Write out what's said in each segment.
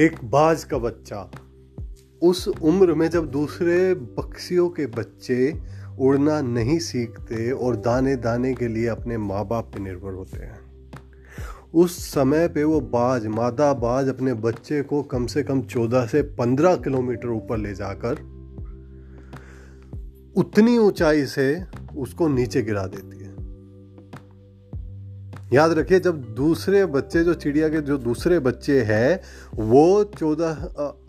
एक बाज का बच्चा। उस उम्र में जब दूसरे पक्षियों के बच्चे उड़ना नहीं सीखते और दाने दाने के लिए अपने माँ बाप पर निर्भर होते हैं, उस समय पे वो बाज, मादा बाज अपने बच्चे को कम से कम चौदह से पंद्रह किलोमीटर ऊपर ले जाकर उतनी ऊंचाई से उसको नीचे गिरा देती है। याद रखिए, जब दूसरे बच्चे, जो चिड़िया के जो दूसरे बच्चे हैं, वो चौदह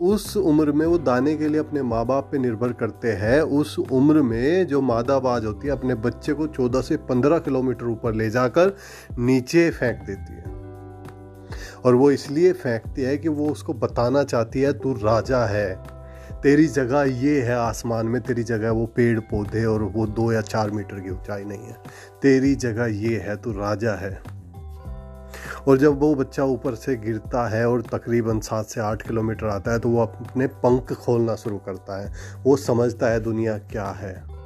उस उम्र में वो दाने के लिए अपने माँ बाप पे निर्भर करते हैं। उस उम्र में जो मादाबाज होती है, अपने बच्चे को चौदह से पंद्रह किलोमीटर ऊपर ले जाकर नीचे फेंक देती है। और वो इसलिए फेंकती है कि वो उसको बताना चाहती है, तू राजा है। तेरी जगह ये है आसमान में, तेरी जगह वो पेड़ पौधे और वो दो या चार मीटर की ऊंचाई नहीं है। तेरी जगह ये है, तू राजा है। और जब वो बच्चा ऊपर से गिरता है और तकरीबन सात से आठ किलोमीटर आता है तो वो अपने पंख खोलना शुरू करता है। वो समझता है दुनिया क्या है।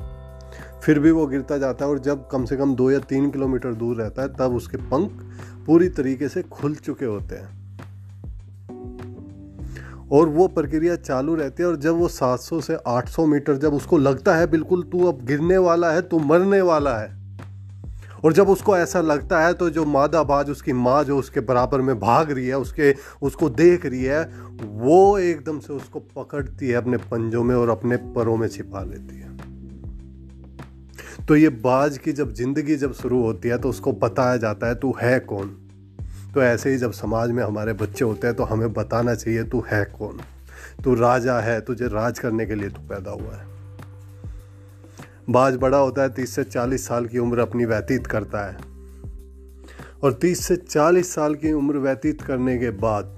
फिर भी वो गिरता जाता है और जब कम से कम दो या तीन किलोमीटर दूर रहता है, तब उसके पंख पूरी तरीके से खुल चुके होते हैं। और वो प्रक्रिया चालू रहती है और जब वो 700 से 800 मीटर, जब उसको लगता है, बिल्कुल तू अब गिरने वाला है, तू मरने वाला है। और जब उसको ऐसा लगता है तो जो मादा बाज उसकी माँ जो उसके बराबर में भाग रही है, उसके, उसको देख रही है, वो एकदम से उसको पकड़ती है, अपने पंजों में और अपने परों में छिपा लेती है। तो ये बाज की जब ज़िंदगी जब शुरू होती है तो उसको बताया जाता है, तू है कौन? तो ऐसे ही जब समाज में हमारे बच्चे होते हैं तो हमें बताना चाहिए, तू है कौन? तू राजा है, तुझे राज करने के लिए तू पैदा हुआ है। बाज बड़ा होता है, तीस से चालीस साल की उम्र अपनी व्यतीत करता है। और तीस से चालीस साल की उम्र व्यतीत करने के बाद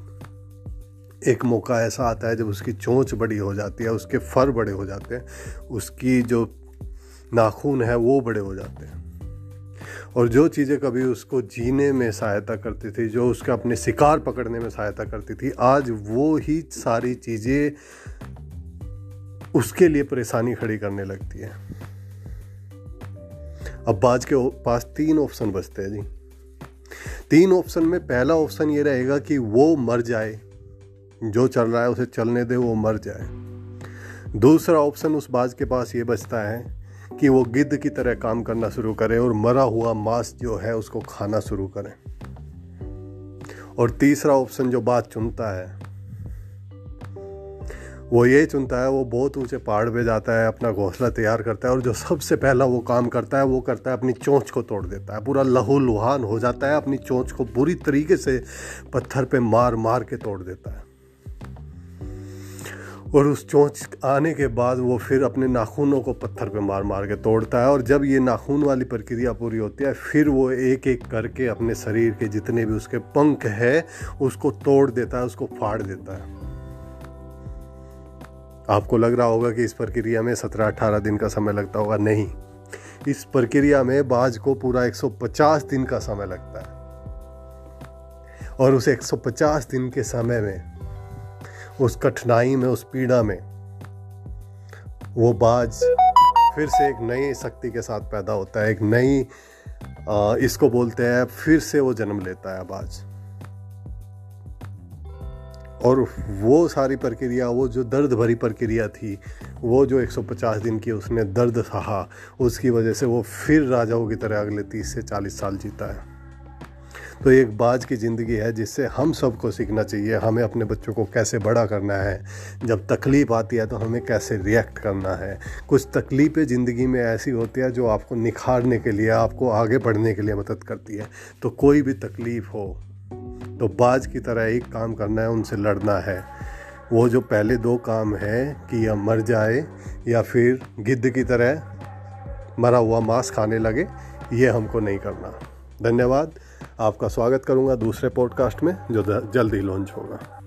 एक मौका ऐसा आता है जब उसकी चोंच बड़ी हो जाती है, उसके फर बड़े हो जाते हैं, उसकी जो नाखून है वो बड़े हो जाते हैं। और जो चीज़ें कभी उसको जीने में सहायता करती थी, जो उसका अपने शिकार पकड़ने में सहायता करती थी, आज वो ही सारी चीज़ें उसके लिए परेशानी खड़ी करने लगती है। अब बाज के पास तीन ऑप्शन बचते हैं जी। तीन ऑप्शन में पहला ऑप्शन ये रहेगा कि वो मर जाए, जो चल रहा है उसे चलने दे, वो मर जाए। दूसरा ऑप्शन उस बाज के पास ये बचता है कि वो गिद्ध की तरह काम करना शुरू करे और मरा हुआ मांस जो है उसको खाना शुरू करें। और तीसरा ऑप्शन जो बात चुनता है वो ये चुनता है, वो बहुत ऊँचे पहाड़ पे जाता है, अपना घोंसला तैयार करता है और जो सबसे पहला वो काम करता है, वो करता है अपनी चोंच को तोड़ देता है। पूरा लहू लुहान हो जाता है, अपनी चोंच को बुरी तरीके से पत्थर पे मार मार के तोड़ देता है। और उस चोंच आने के बाद वो फिर अपने नाखूनों को पत्थर पे मार मार के तोड़ता है और जब ये नाखून वाली प्रक्रिया पूरी होती है, फिर वो एक एक करके अपने शरीर के जितने भी उसके पंख है, उसको तोड़ देता है, उसको फाड़ देता है। आपको लग रहा होगा कि इस प्रक्रिया में सत्रह अठारह दिन का समय लगता होगा। नहीं। इस प्रक्रिया में बाज को पूरा 150 दिन का समय लगता है। और उस 150 दिन के समय में, उस कठिनाई में, उस पीड़ा में, वो बाज फिर से एक नई शक्ति के साथ पैदा होता है। एक नई इसको बोलते हैं, फिर से वो जन्म लेता है बाज। और वो सारी प्रक्रिया, वो जो दर्द भरी प्रक्रिया थी, वो जो 150 दिन की उसने दर्द सहा, उसकी वजह से वो फिर राजाओं की तरह अगले 30 से 40 साल जीता है। तो एक बाज की ज़िंदगी है जिससे हम सबको सीखना चाहिए, हमें अपने बच्चों को कैसे बड़ा करना है। जब तकलीफ़ आती है तो हमें कैसे रिएक्ट करना है। कुछ तकलीफ़ें ज़िंदगी में ऐसी होती है जो आपको निखारने के लिए, आपको आगे बढ़ने के लिए मदद करती है। तो कोई भी तकलीफ़ हो तो बाज की तरह एक काम करना है, उनसे लड़ना है। वो जो पहले दो काम है कि या मर जाए या फिर गिद्ध की तरह मरा हुआ मांस खाने लगे, ये हमको नहीं करना। धन्यवाद। आपका स्वागत करूँगा दूसरे पॉडकास्ट में, जो जल्द ही लॉन्च होगा।